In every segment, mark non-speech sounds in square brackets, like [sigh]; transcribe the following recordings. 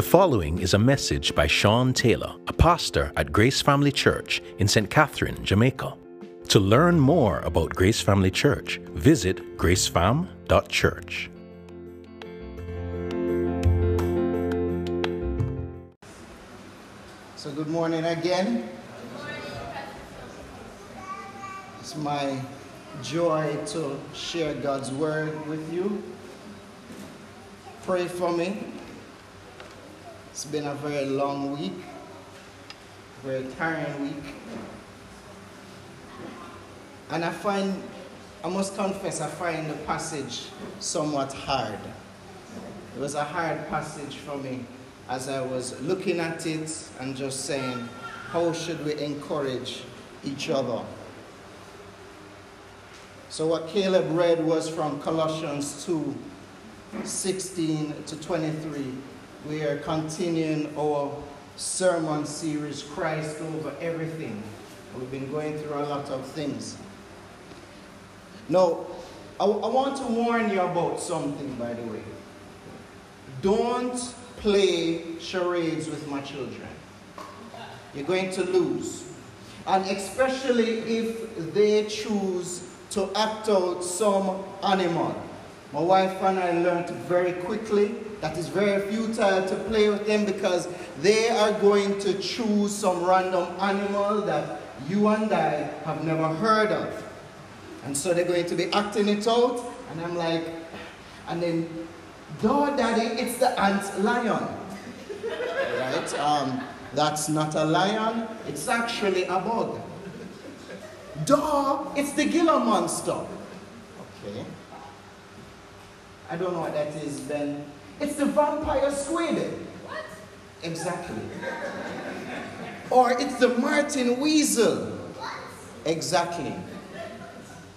The following is a message by Sean Taylor, a pastor at Grace Family Church in St. Catherine, Jamaica. To learn more about Grace Family Church, visit gracefam.church. So, good morning again. It's my joy to share God's word with you. Pray for me. It's been a very long week, very tiring week. And I find, I must confess, I find the passage somewhat hard. It was a hard passage for me as I was looking at it and just saying, how should we encourage each other? So, what Caleb read was from Colossians 2 16 to 23. We are continuing our sermon series, Christ over everything. We've been going through a lot of things. Now, I, I want to warn you about something, by the way. Don't play charades with my children. You're going to lose. And especially if they choose to act out some animal. My wife and I learned very quickly that it's very futile to play with them because they are going to choose some random animal that you and I have never heard of. And so they're going to be acting it out, and I'm like, and then, duh, daddy, it's the ant lion. right? Um, that's not a lion, it's actually a bug. Duh, it's the Gila monster. Okay. I don't know what that is then. It's the vampire squid. What? Exactly. or it's the Martin weasel. What? Exactly.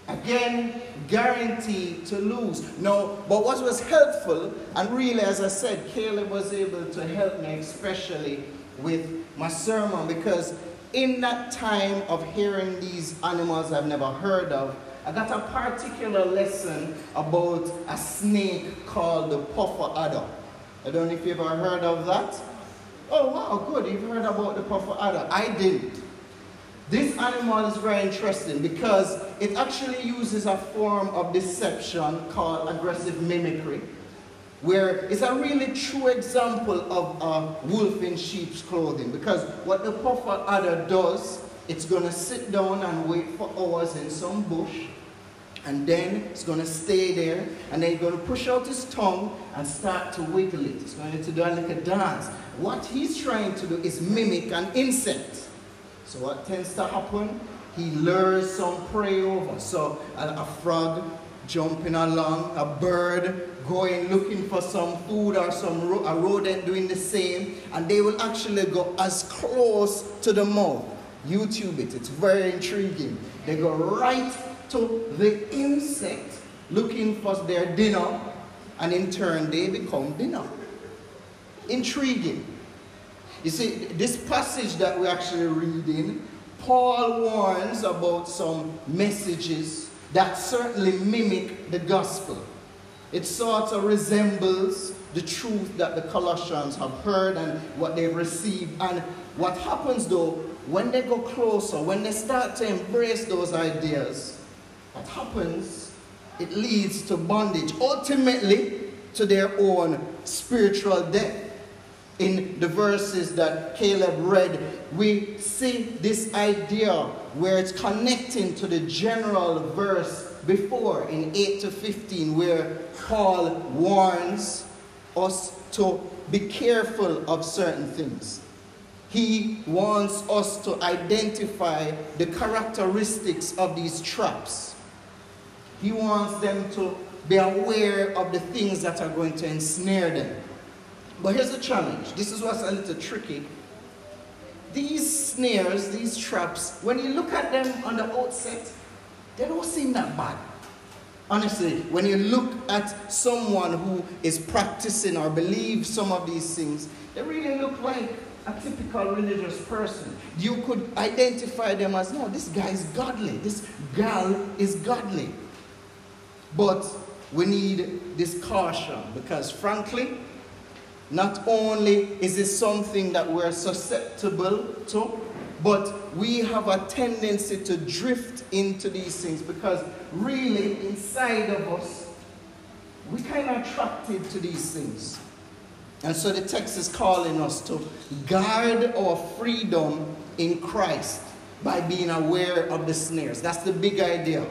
Again, guaranteed to lose. No, but what was helpful, and really, as I said, Caleb was able to help me, especially with my sermon, because in that time of hearing these animals I've never heard of, I got a particular lesson about a snake called the puffer adder. I don't know if you've ever heard of that. Oh, wow, good. You've heard about the puffer adder. I didn't. This animal is very interesting because it actually uses a form of deception called aggressive mimicry, where it's a really true example of a wolf in sheep's clothing. Because what the puffer adder does, it's going to sit down and wait for hours in some bush, and then it's going to stay there, and then it's going to push out his tongue and start to wiggle it. It's going to do like a dance. What he's trying to do is mimic an insect. So what tends to happen? He lures some prey over. So a, a frog jumping along, a bird going looking for some food or some ro- a rodent doing the same, and they will actually go as close to the mouth. YouTube it, it's very intriguing. They go right to the insect looking for their dinner, and in turn they become dinner. Intriguing. You see, this passage that we're actually reading, Paul warns about some messages that certainly mimic the gospel. It sort of resembles the truth that the Colossians have heard and what they've received. And what happens though, when they go closer, when they start to embrace those ideas, what happens? It leads to bondage, ultimately to their own spiritual death in the verses that Caleb read, we see this idea where it's connecting to the general verse before in 8 to 15, where Paul warns us to be careful of certain things. He wants us to identify the characteristics of these traps. He wants them to be aware of the things that are going to ensnare them. But here's the challenge. This is what's a little tricky. These snares, these traps, when you look at them on the outset, they don't seem that bad. Honestly, when you look at someone who is practicing or believes some of these things, they really look like a typical religious person. You could identify them as, no, this guy is godly. This gal is godly. But we need this caution because, frankly, not only is it something that we're susceptible to, but we have a tendency to drift into these things because really inside of us, we're kind of attracted to these things. And so the text is calling us to guard our freedom in Christ by being aware of the snares. That's the big idea.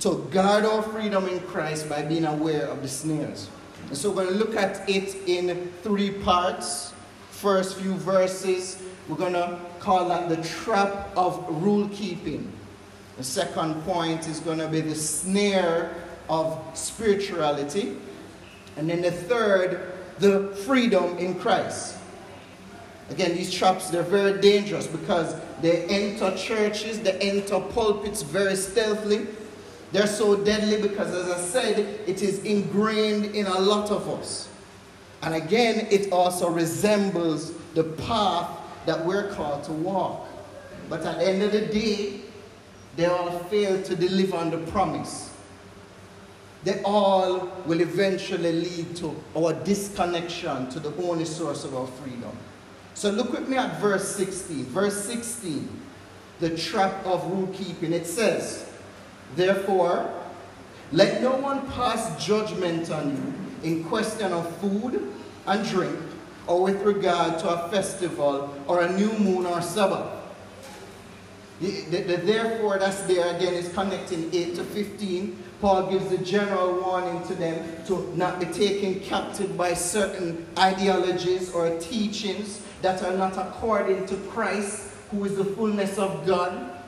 To guard our freedom in Christ by being aware of the snares. And so we're going to look at it in three parts. First few verses, we're going to call that the trap of rule keeping. The second point is going to be the snare of spirituality. And then the third, the freedom in Christ. Again, these traps, they're very dangerous because they enter churches, they enter pulpits very stealthily. They're so deadly because, as I said, it is ingrained in a lot of us. And again, it also resembles the path that we're called to walk. But at the end of the day, they all fail to deliver on the promise. They all will eventually lead to our disconnection to the only source of our freedom. So look with me at verse 16. Verse 16, the trap of rule keeping. It says, Therefore, let no one pass judgment on you in question of food and drink, or with regard to a festival, or a new moon or Sabbath. The, the, the therefore that's there again is connecting 8 to 15. Paul gives a general warning to them to not be taken captive by certain ideologies or teachings that are not according to Christ, who is the fullness of God.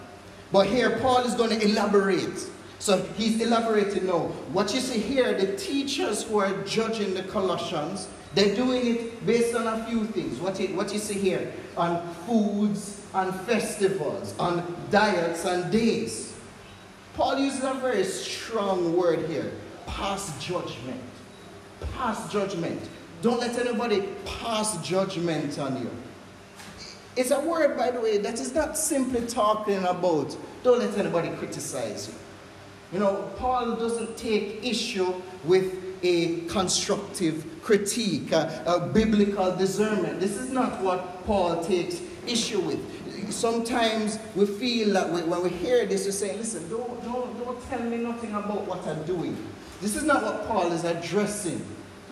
But here, Paul is going to elaborate. So he's elaborating now. What you see here, the teachers who are judging the Colossians, they're doing it based on a few things. What you, what you see here, on foods, on festivals, on diets and days. Paul uses a very strong word here. Pass judgment. Pass judgment. Don't let anybody pass judgment on you. It's a word, by the way, that is not simply talking about don't let anybody criticize you. You know, Paul doesn't take issue with a constructive critique, a, a, biblical discernment. This is not what Paul takes issue with. Sometimes we feel that we, when we hear this, we say, listen, don't, don't, don't tell me nothing about what I'm doing. This is not what Paul is addressing.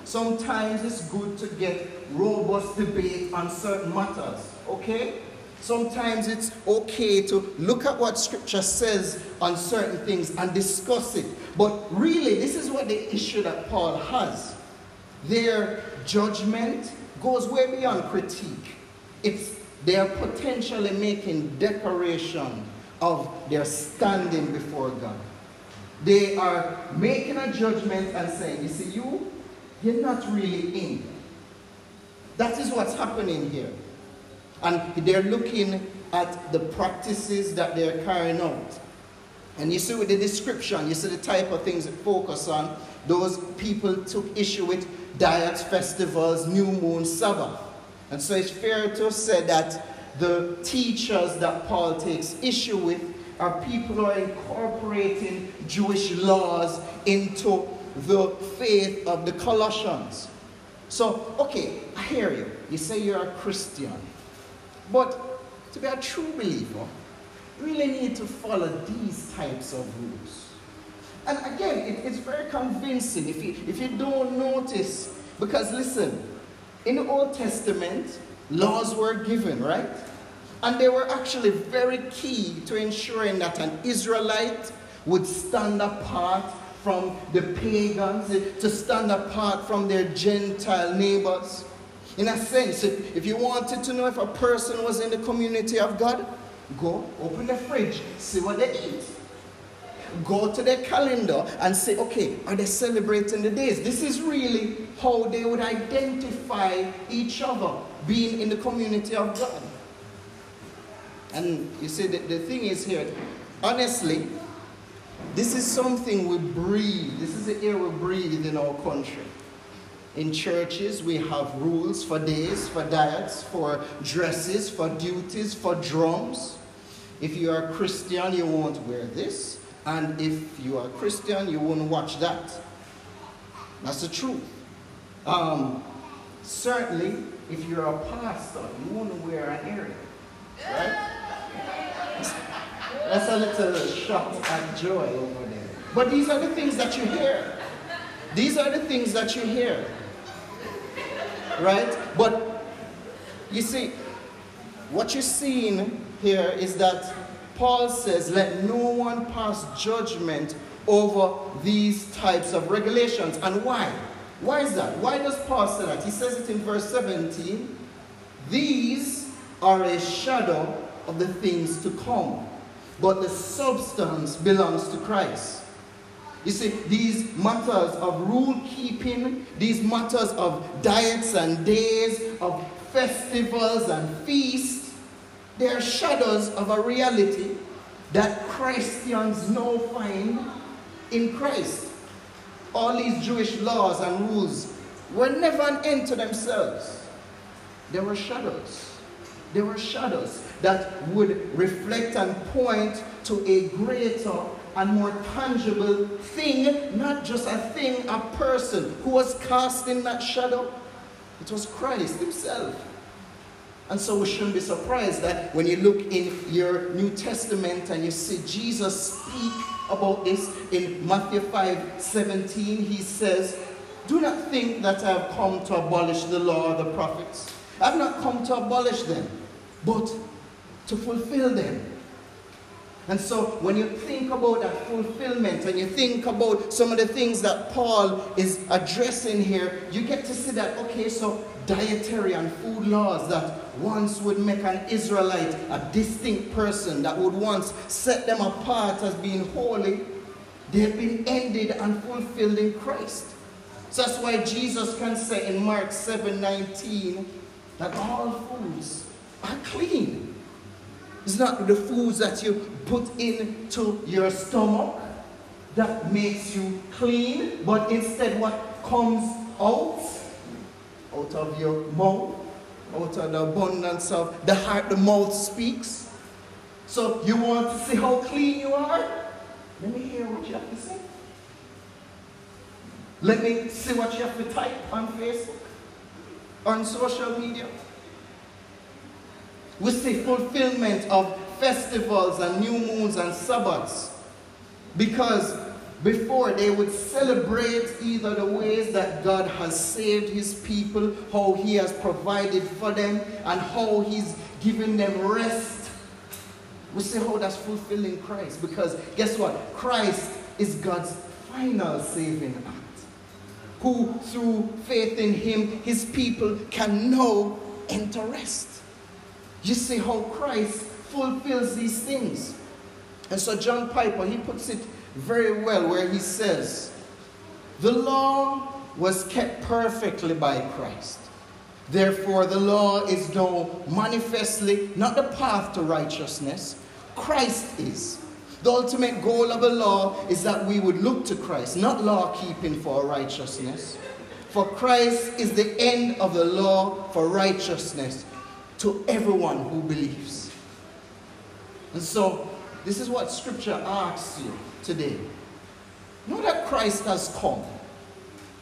Sometimes it's good to get robust debate on certain matters, okay? Sometimes it's okay to look at what scripture says on certain things and discuss it. But really, this is what the issue that Paul has. Their judgment goes way beyond critique. It's they are potentially making declaration of their standing before God. They are making a judgment and saying, you see, you, you're not really in. That is what's happening here. And they're looking at the practices that they're carrying out. And you see with the description, you see the type of things that focus on. Those people took issue with diets, festivals, new moon, Sabbath. And so it's fair to say that the teachers that Paul takes issue with are people who are incorporating Jewish laws into the faith of the Colossians. So, okay, I hear you. You say you're a Christian. But to be a true believer, you really need to follow these types of rules. And again, it, it's very convincing if you, if you don't notice, because listen, in the Old Testament, laws were given, right? And they were actually very key to ensuring that an Israelite would stand apart from the pagans, to stand apart from their Gentile neighbors. In a sense, if you wanted to know if a person was in the community of God, go open the fridge, see what they eat. Go to their calendar and say, okay, are they celebrating the days? This is really how they would identify each other being in the community of God. And you see, the, the thing is here, honestly, this is something we breathe. This is the air we breathe in our country. In churches, we have rules for days, for diets, for dresses, for duties, for drums. If you are a Christian, you won't wear this. And if you are a Christian, you won't watch that. That's the truth. Um, Certainly, if you're a pastor, you want to wear an earring, right? That's a little shot at joy over there. But these are the things that you hear. These are the things that you hear. Right? But you see, what you're seeing here is that Paul says, let no one pass judgment over these types of regulations. And why? Why is that? Why does Paul say that? He says it in verse 17. These are a shadow of the things to come, but the substance belongs to Christ. You see, these matters of rule keeping, these matters of diets and days, of festivals and feasts, they are shadows of a reality that Christians now find in Christ. All these Jewish laws and rules were never an end to themselves. They were shadows. They were shadows that would reflect and point to a greater and more tangible thing, not just a thing, a person who was cast in that shadow. It was Christ Himself. And so we shouldn't be surprised that when you look in your New Testament and you see Jesus speak about this in Matthew 5 17, he says, Do not think that I have come to abolish the law of the prophets. I have not come to abolish them, but to fulfill them. And so when you think about that fulfillment and you think about some of the things that Paul is addressing here, you get to see that, okay, so dietary and food laws that once would make an Israelite a distinct person, that would once set them apart as being holy, they've been ended and fulfilled in Christ. So that's why Jesus can say in Mark 7 19 that all foods are clean. It's not the foods that you put into your stomach that makes you clean, but instead what comes out, out of your mouth, out of the abundance of the heart, the mouth speaks. So you want to see how clean you are? Let me hear what you have to say. Let me see what you have to type on Facebook, on social media. We see fulfillment of festivals and new moons and Sabbaths. Because before they would celebrate either the ways that God has saved his people, how he has provided for them, and how he's given them rest. We see how oh, that's fulfilling Christ. Because guess what? Christ is God's final saving act. Who, through faith in him, his people can now enter rest. You see how Christ fulfills these things. And so John Piper, he puts it very well where he says, The law was kept perfectly by Christ. Therefore, the law is now manifestly not the path to righteousness, Christ is. The ultimate goal of the law is that we would look to Christ, not law keeping for righteousness. For Christ is the end of the law for righteousness to everyone who believes. And so, this is what Scripture asks you today. Know that Christ has come.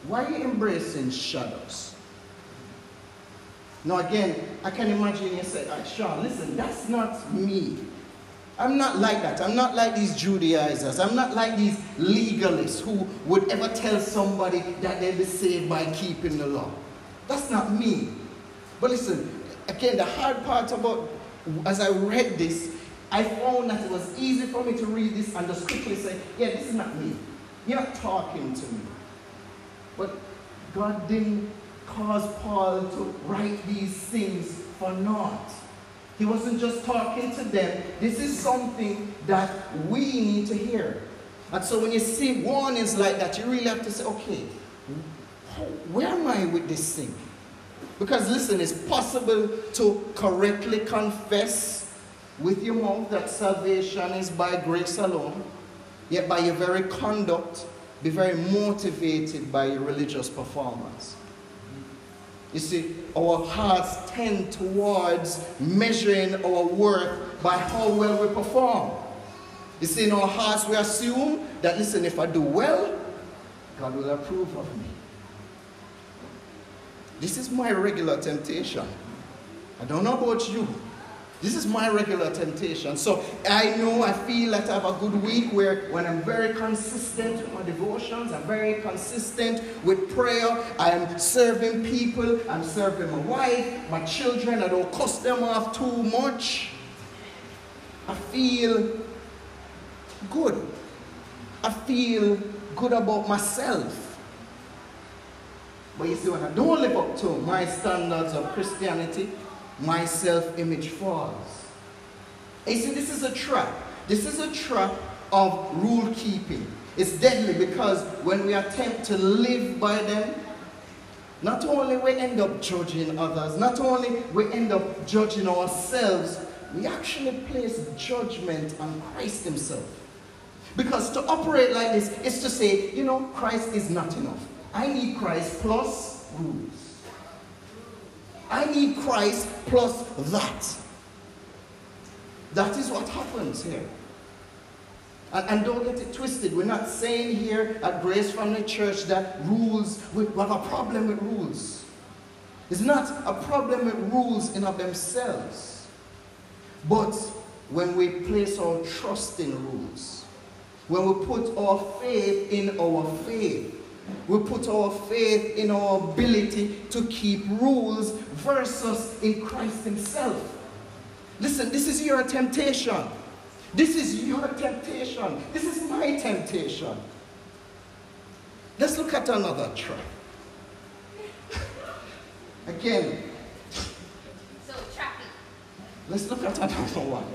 Why are you embracing shadows? Now, again, I can imagine you say, ah, Sean, listen, that's not me. I'm not like that. I'm not like these Judaizers. I'm not like these legalists who would ever tell somebody that they'll be saved by keeping the law. That's not me. But listen, again, the hard part about, as I read this, I found that it was easy for me to read this and just quickly say, yeah, this is not me. You're not talking to me. But God didn't cause Paul to write these things for naught. He wasn't just talking to them. This is something that we need to hear. And so when you see warnings like that, you really have to say, okay, where am I with this thing? Because listen, it's possible to correctly confess with your mouth that salvation is by grace alone, yet by your very conduct, be very motivated by your religious performance. You see, our hearts tend towards measuring our worth by how well we perform. You see, in our hearts, we assume that, listen, if I do well, God will approve of me. This is my regular temptation. I don't know about you. This is my regular temptation. So I know I feel that I have a good week where when I'm very consistent with my devotions, I'm very consistent with prayer, I am serving people, I'm serving my wife, my children, I don't cuss them off too much. I feel good. I feel good about myself. But you see, when I don't live up to my standards of Christianity, my self image falls. You see, this is a trap. This is a trap of rule keeping. It's deadly because when we attempt to live by them, not only we end up judging others, not only we end up judging ourselves, we actually place judgment on Christ Himself. Because to operate like this is to say, you know, Christ is not enough. I need Christ plus rules. I need Christ plus that. That is what happens here. And, and, don't get it twisted. We're not saying here at Grace Family Church that rules, we have a problem with rules. It's not a problem with rules in of themselves. But when we place our trust in rules, when we put our faith in our faith, we put our faith in our ability to keep rules versus in Christ Himself. Listen, this is your temptation. This is your temptation. This is my temptation. Let's look at another trap. [laughs] Again. So trappy. Let's look at another one.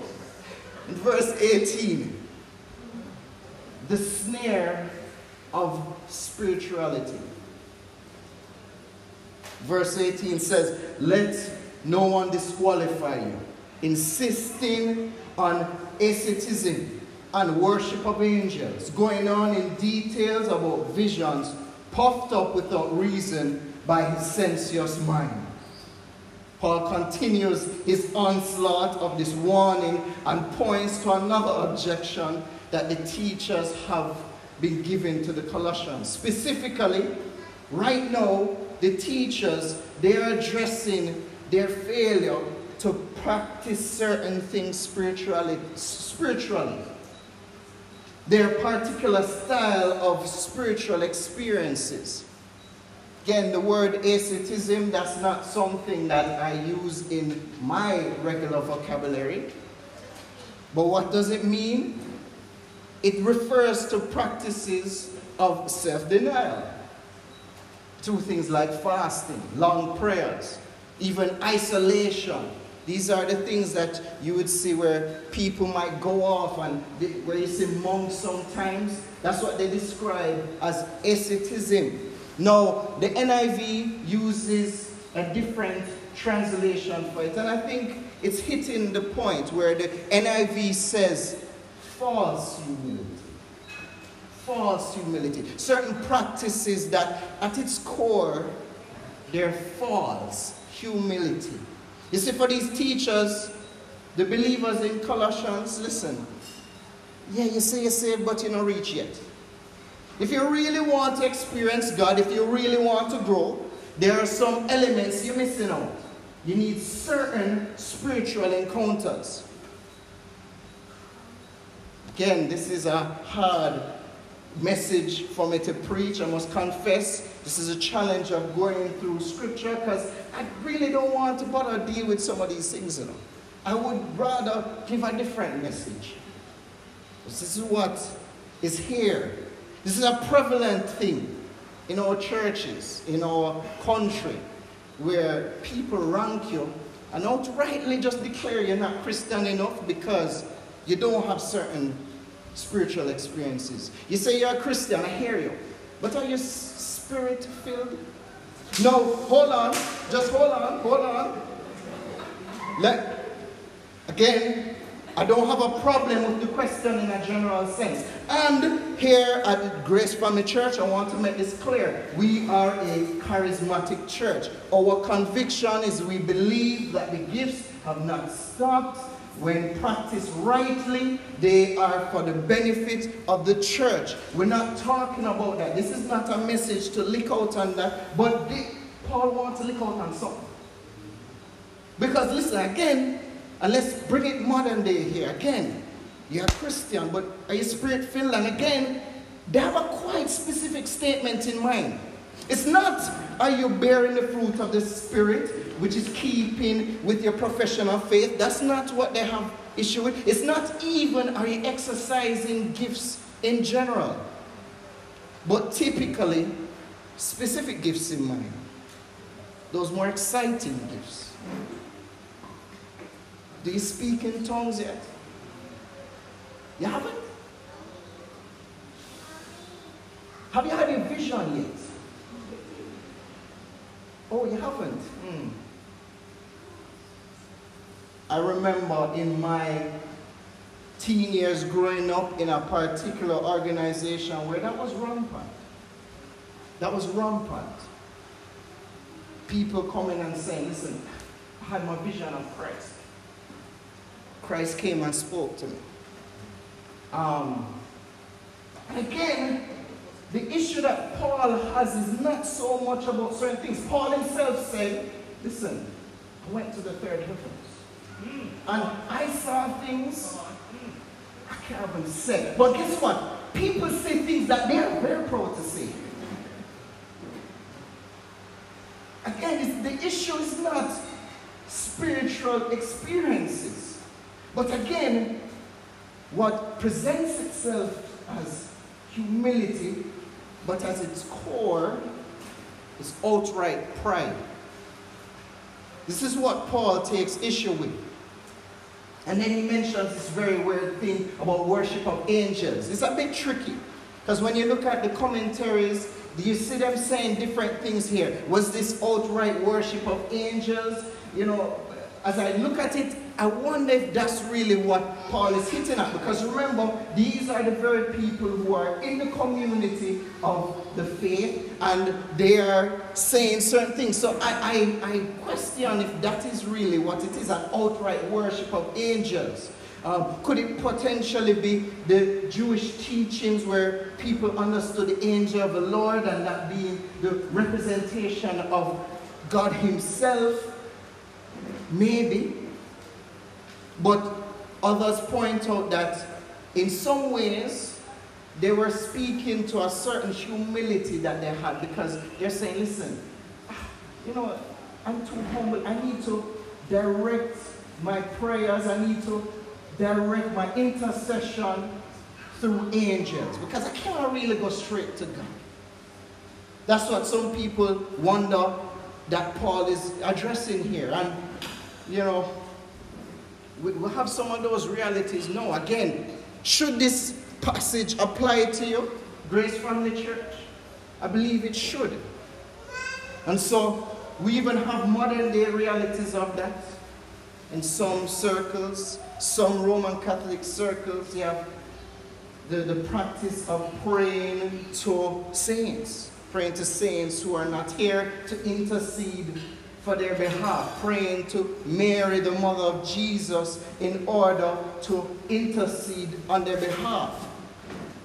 In verse 18, the snare of spirituality. Verse 18 says, Let no one disqualify you, insisting on asceticism and worship of angels, going on in details about visions, puffed up without reason by his sensuous mind. Paul continues his onslaught of this warning and points to another objection that the teachers have been given to the Colossians. Specifically, right now, the teachers, they're addressing their failure to practice certain things spiritually, spiritually. Their particular style of spiritual experiences. Again, the word asceticism, that's not something that I use in my regular vocabulary. But what does it mean? It refers to practices of self denial. To things like fasting, long prayers, even isolation. These are the things that you would see where people might go off and they, where you see monks sometimes. That's what they describe as asceticism. Now, the NIV uses a different translation for it, and I think it's hitting the point where the NIV says false humility. False humility. Certain practices that at its core, they're false humility. You see, for these teachers, the believers in Colossians, listen. Yeah, you say you're saved, but you don't reach yet. If you really want to experience God, if you really want to grow, there are some elements you're missing out. You need certain spiritual encounters. Again, this is a hard message for me to preach. I must confess, this is a challenge of going through scripture because I really don't want to bother deal with some of these things, you know. I would rather give a different message. This is what is here. This is a prevalent thing in our churches, in our country, where people rank you and outrightly just declare you're not Christian enough because you don't have certain spiritual experiences. You say you're a Christian, I hear you. But are you spirit filled? No, hold on. Just hold on, hold on. Let, again, I don't have a problem with the question in a general sense. And here at Grace Family Church, I want to make this clear. We are a charismatic church. Our conviction is we believe that the gifts have not stopped when practiced rightly, they are for the benefit of the church. We're not talking about that. This is not a message to lick out on that, but the, Paul wants to lick out on something. Because listen, again, and let's bring it modern day here. Again, you're a Christian, but are you spirit filled? And again, they have a quite specific statement in mind. It's not, are you bearing the fruit of the Spirit, which is keeping with your profession of faith? That's not what they have issue with. It's not even, are you exercising gifts in general? But typically, specific gifts in mind. Those more exciting gifts. Do you speak in tongues yet? You haven't? Have you had a vision yet? Oh, you haven't? I remember in my teen years growing up in a particular organization where that was rampant. That was rampant. People coming and saying, listen, I had my vision of Christ. Christ came and spoke to me. Um, and again, the issue that Paul has is not so much about certain things. Paul himself said, listen, I went to the third heavens. And I saw things I can't even say. But guess what? People say things that they are very proud to say. Again, the issue is not spiritual experiences. But again, what presents itself as humility, but as its core, is outright pride. This is what Paul takes issue with. And then he mentions this very weird thing about worship of angels. It's a bit tricky. Because when you look at the commentaries, you see them saying different things here? Was this outright worship of angels? You know, as I look at it, I wonder if that's really what Paul is hitting at. Because remember, these are the very people who are in the community of the faith and they are saying certain things. So I, I, I question if that is really what it is an outright worship of angels. Um, could it potentially be the Jewish teachings where people understood the angel of the Lord and that being the representation of God Himself? Maybe. But others point out that in some ways they were speaking to a certain humility that they had because they're saying, listen, you know, I'm too humble. I need to direct my prayers. I need to direct my intercession through angels because I cannot really go straight to God. That's what some people wonder that Paul is addressing here. And, you know, we, we have some of those realities. No, again, should this passage apply to you, Grace Family Church? I believe it should. And so we even have modern day realities of that. In some circles, some Roman Catholic circles, you have the, the practice of praying to saints, praying to saints who are not here to intercede for their behalf, praying to Mary, the mother of Jesus, in order to intercede on their behalf.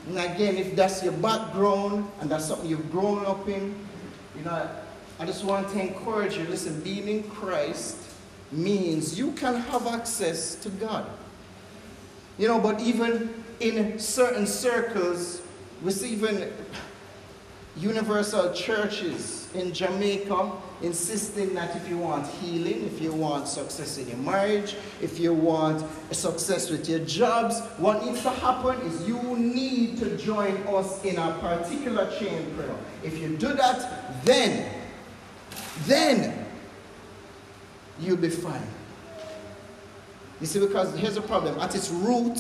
And again, if that's your background and that's something you've grown up in, you know, I just want to encourage you listen, being in Christ means you can have access to God. You know, but even in certain circles, see even universal churches in Jamaica insisting that if you want healing, if you want success in your marriage, if you want success with your jobs, what needs to happen is you need to join us in a particular chain prayer. If you do that, then, then you'll be fine. You see, because here's the problem. At its root,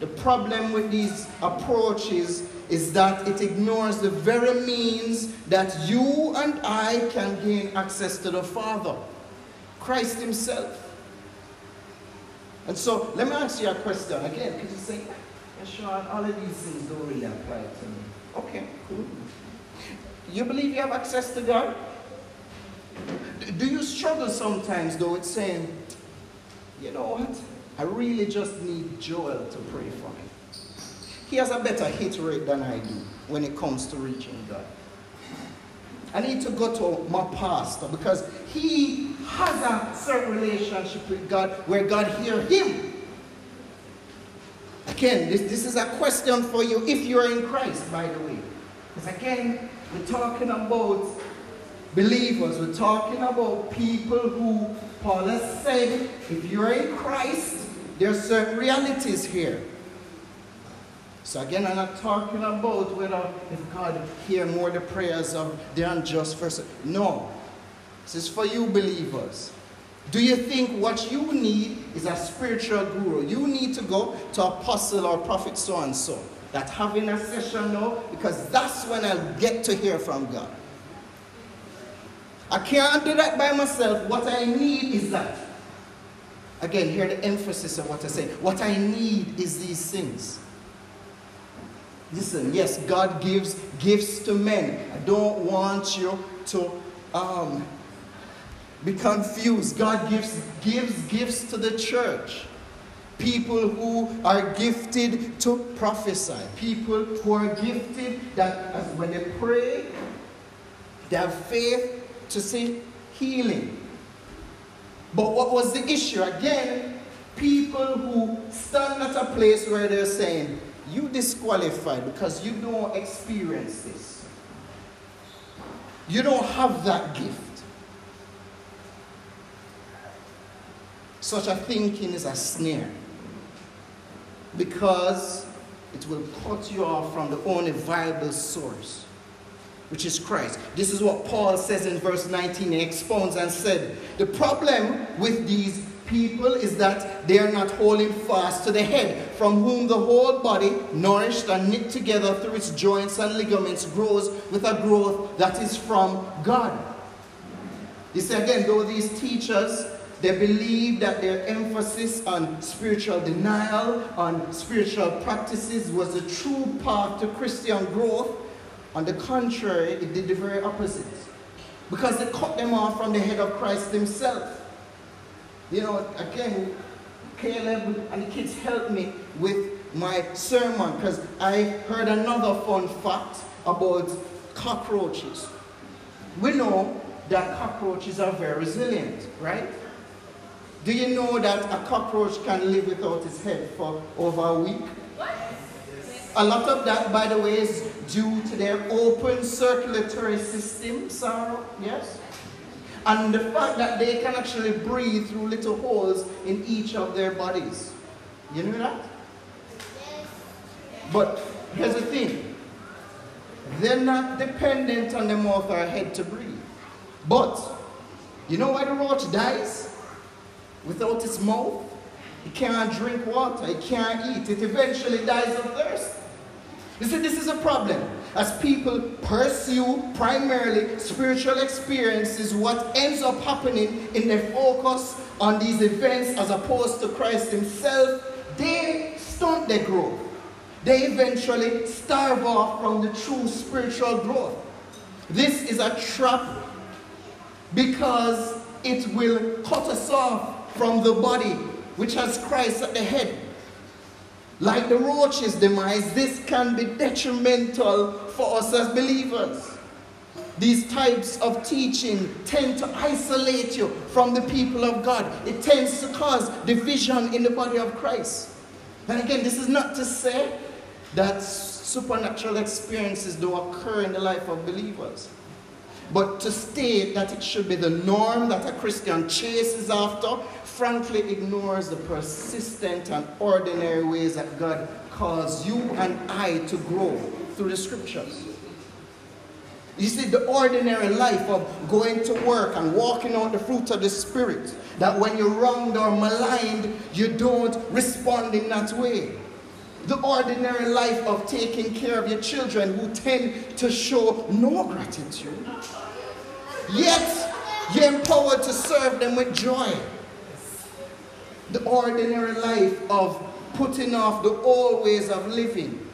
the problem with these approaches is that it ignores the very means that you and I can gain access to the Father, Christ Himself. And so, let me ask you a question again, because you say, Sean, all of these things don't really apply to me. Okay, cool. You believe you have access to God? Do you struggle sometimes, though, with saying, you know what? I really just need Joel to pray for me. He has a better hit rate than I do when it comes to reaching God. I need to go to my pastor because he has a certain relationship with God where God hears him. Again, this, this is a question for you if you're in Christ, by the way. Because again, we're talking about believers. We're talking about people who Paul has said, if you're in Christ, there are certain realities here. So again, I'm not talking about whether if God hear more the prayers of the unjust person. No. This is for you believers. Do you think what you need is a spiritual guru? You need to go to apostle or prophet so and so. That having a session now, because that's when I'll get to hear from God. I can't do that by myself. What I need is that. Again, hear the emphasis of what I say. What I need is these things. Listen, yes, God gives gifts to men. I don't want you to um, be confused. God gives, gives gifts to the church. People who are gifted to prophesy. People who are gifted that when they pray, they have faith to see healing. But what was the issue? Again, people who stand at a place where they're saying, you disqualified because you don't experience this. You don't have that gift. Such a thinking is a snare because it will cut you off from the only viable source which is Christ. This is what Paul says in verse 19. He expounds and said, The problem with these people is that they are not holding fast to the head, from whom the whole body, nourished and knit together through its joints and ligaments, grows with a growth that is from God. You see, again, though these teachers they believe that their emphasis on spiritual denial, on spiritual practices, was the true path to Christian growth. On the contrary, it did the very opposite. Because they cut them off from the head of Christ himself. You know, again, Caleb and the kids helped me with my sermon because I heard another fun fact about cockroaches. We know that cockroaches are very resilient, right? Do you know that a cockroach can live without its head for over a week? A lot of that, by the way, is due to their open circulatory system, Sarah, uh, yes? And the fact that they can actually breathe through little holes in each of their bodies. You know that? But here's the thing. They're not dependent on the mouth or head to breathe. But, you know why the roach dies? Without its mouth, it can't drink water, it can't eat, it eventually dies of thirst. You see, this is a problem. As people pursue primarily spiritual experiences, what ends up happening in their focus on these events as opposed to Christ Himself, they stunt their growth. They eventually starve off from the true spiritual growth. This is a trap because it will cut us off from the body which has Christ at the head. Like the roach's demise, this can be detrimental for us as believers. These types of teaching tend to isolate you from the people of God. It tends to cause division in the body of Christ. And again, this is not to say that supernatural experiences do occur in the life of believers. But to state that it should be the norm that a Christian chases after frankly ignores the persistent and ordinary ways that God calls you and I to grow through the scriptures. You see, the ordinary life of going to work and walking out the fruit of the Spirit, that when you're wronged or maligned, you don't respond in that way. The ordinary life of taking care of your children who tend to show no gratitude. Yet, you're empowered to serve them with joy. The ordinary life of putting off the old ways of living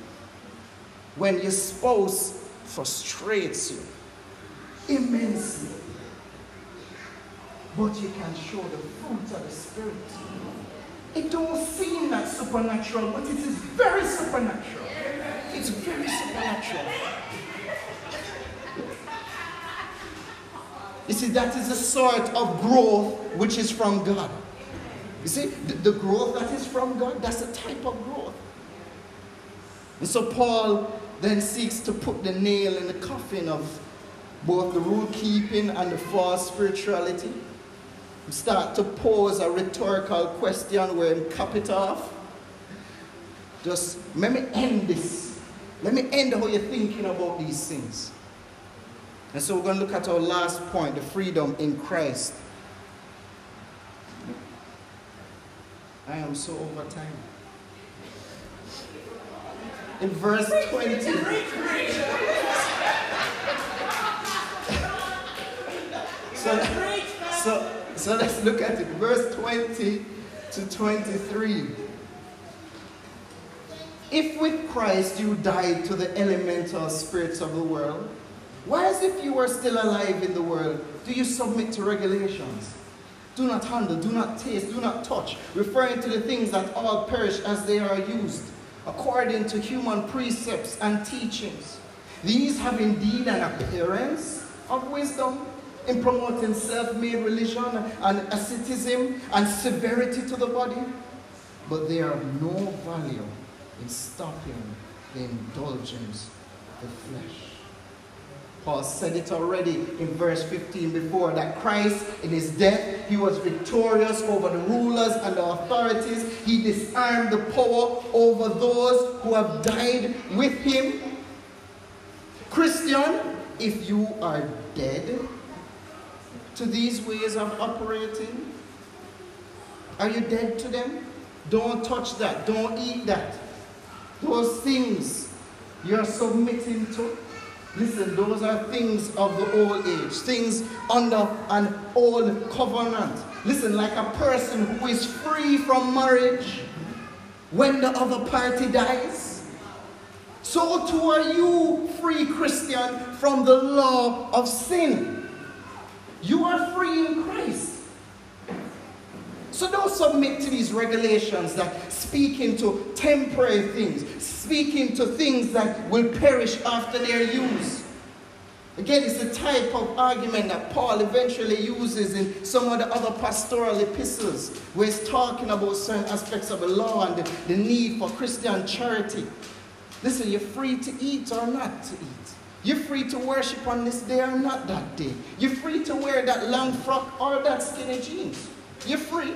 when your spouse frustrates you immensely. But you can show the fruit of the Spirit. It don't seem that supernatural, but it is very supernatural. It's very supernatural. You see, that is a sort of growth which is from God. You see, the, the growth that is from God, that's a type of growth. And so Paul then seeks to put the nail in the coffin of both the rule keeping and the false spirituality. Start to pose a rhetorical question where he cap it off. Just let me end this. Let me end how you're thinking about these things. And so we're going to look at our last point the freedom in Christ. I am so over time. In verse 20. so, so, so let's look at it. Verse 20 to 23. If with Christ you died to the elemental spirits of the world, why, as if you were still alive in the world, do you submit to regulations? Do not handle, do not taste, do not touch, referring to the things that all perish as they are used, according to human precepts and teachings. These have indeed an appearance of wisdom in promoting self made religion and asceticism and severity to the body, but they are no value in stopping the indulgence of the flesh. Paul said it already in verse 15 before that Christ, in his death, he was victorious over the rulers and the authorities. He disarmed the power over those who have died with him. Christian, if you are dead to these ways of operating, are you dead to them? Don't touch that. Don't eat that. Those things you're submitting to Listen, those are things of the old age, things under an old covenant. Listen, like a person who is free from marriage when the other party dies. So too are you free, Christian, from the law of sin. You are free in Christ. So don't submit to these regulations that speak into temporary things, speaking to things that will perish after their use. Again, it's the type of argument that Paul eventually uses in some of the other pastoral epistles, where he's talking about certain aspects of the law and the, the need for Christian charity. Listen, you're free to eat or not to eat. You're free to worship on this day or not that day. You're free to wear that long frock or that skinny jeans. You're free.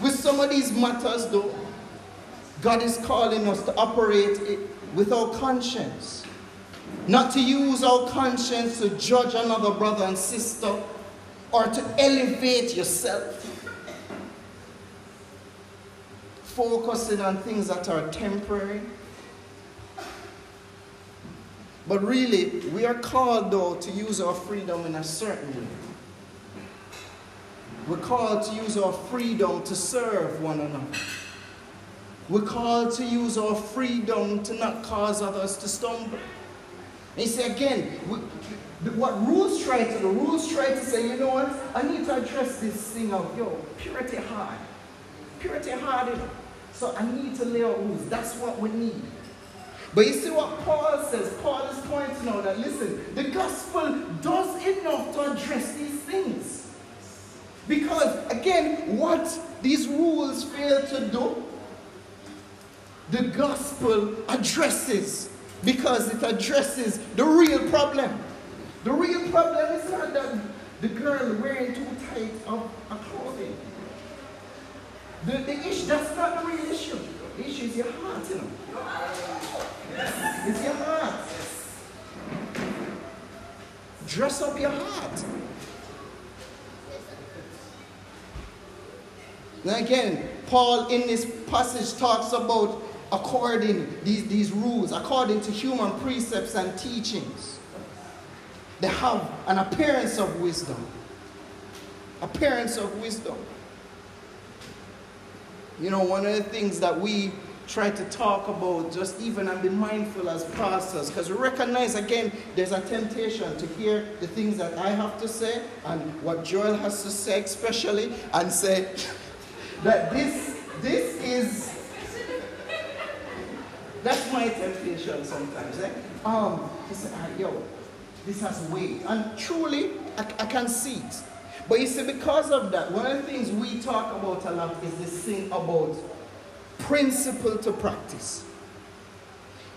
With some of these matters, though, God is calling us to operate it with our conscience. Not to use our conscience to judge another brother and sister or to elevate yourself. Focusing on things that are temporary. But really, we are called, though, to use our freedom in a certain way. We're called to use our freedom to serve one another. We're called to use our freedom to not cause others to stumble. And you see, again, we, what rules try to do, rules try to say, you know what, I need to address this thing of, yo, purity hard. Purity hard, you know. So I need to lay out rules. That's what we need. But you see what Paul says? Paul is pointing out that, listen, the gospel does enough to address these things. Because, again, what these rules fail to do, the gospel addresses because it addresses the real problem. The real problem is not that the girl wearing too tight of a clothing. The, the issue, that's not the real issue. The issue is your heart, you know. It's your heart. Dress up your heart. Now again, Paul in this passage talks about according these, these rules, according to human precepts and teachings. They have an appearance of wisdom. Appearance of wisdom. You know, one of the things that we try to talk about, just even and be mindful as pastors, because we recognize again there's a temptation to hear the things that I have to say and what Joel has to say, especially, and say, [laughs] that this, this is, that's my temptation sometimes. Eh? Um, he said, ah, yo, this has weight. And truly, I, I can see it. But you see, because of that, one of the things we talk about a lot is this thing about principle to practice.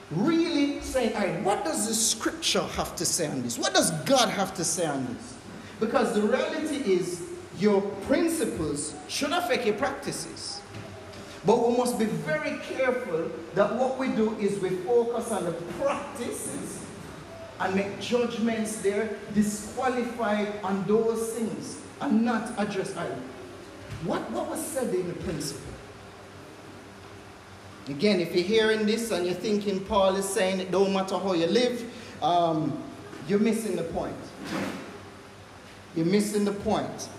Really saying, all right, what does the scripture have to say on this? What does God have to say on this? Because the reality is, your principles should affect your practices. But we must be very careful that what we do is we focus on the practices and make judgments there, disqualify on those things, and not address. What, what was said in the principle? Again, if you're hearing this and you're thinking Paul is saying it don't matter how you live, um, you're missing the point. You're missing the point.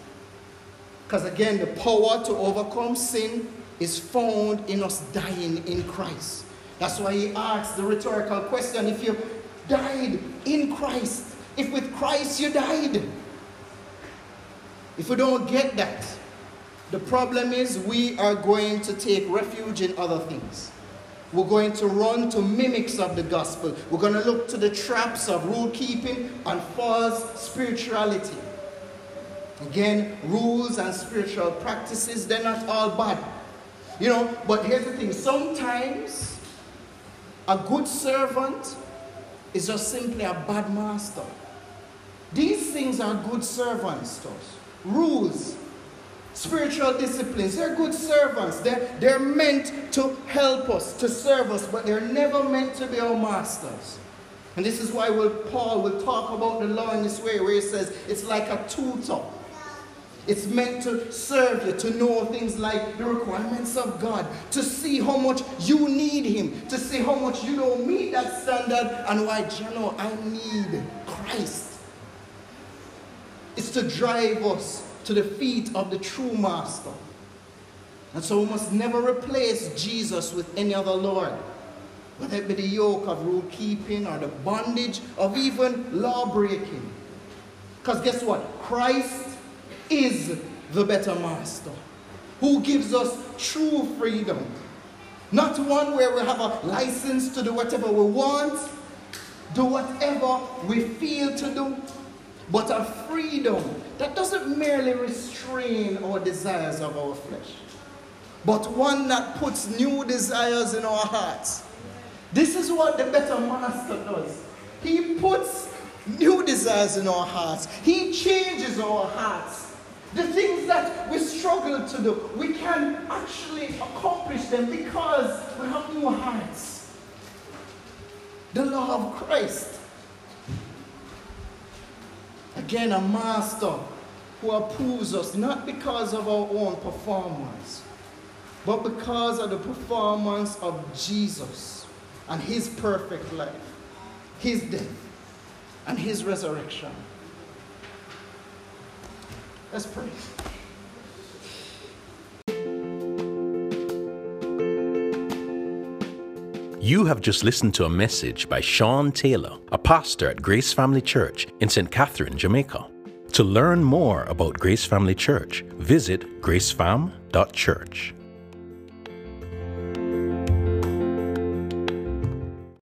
Because again, the power to overcome sin is found in us dying in Christ. That's why he asks the rhetorical question if you died in Christ, if with Christ you died. If we don't get that, the problem is we are going to take refuge in other things. We're going to run to mimics of the gospel. We're going to look to the traps of rule keeping and false spirituality. Again, rules and spiritual practices, they're not all bad. You know, but here's the thing sometimes a good servant is just simply a bad master. These things are good servants to us. Rules, spiritual disciplines, they're good servants. They're, they're meant to help us, to serve us, but they're never meant to be our masters. And this is why Paul will talk about the law in this way, where he says it's like a tutor. It's meant to serve you, to know things like the requirements of God, to see how much you need Him, to see how much you don't meet that standard, and why, you know, I need Christ. It's to drive us to the feet of the true Master. And so we must never replace Jesus with any other Lord, whether it be the yoke of rule keeping or the bondage of even law breaking. Because guess what? Christ is the better master who gives us true freedom. Not one where we have a license to do whatever we want, do whatever we feel to do, but a freedom that doesn't merely restrain our desires of our flesh, but one that puts new desires in our hearts. This is what the better master does. He puts new desires in our hearts, He changes our hearts. The things that we struggle to do, we can actually accomplish them because we have new hearts. The law of Christ. Again, a master who approves us not because of our own performance, but because of the performance of Jesus and his perfect life, his death, and his resurrection. Let's pray. You have just listened to a message by Sean Taylor, a pastor at Grace Family Church in St. Catherine, Jamaica. To learn more about Grace Family Church, visit gracefam.church.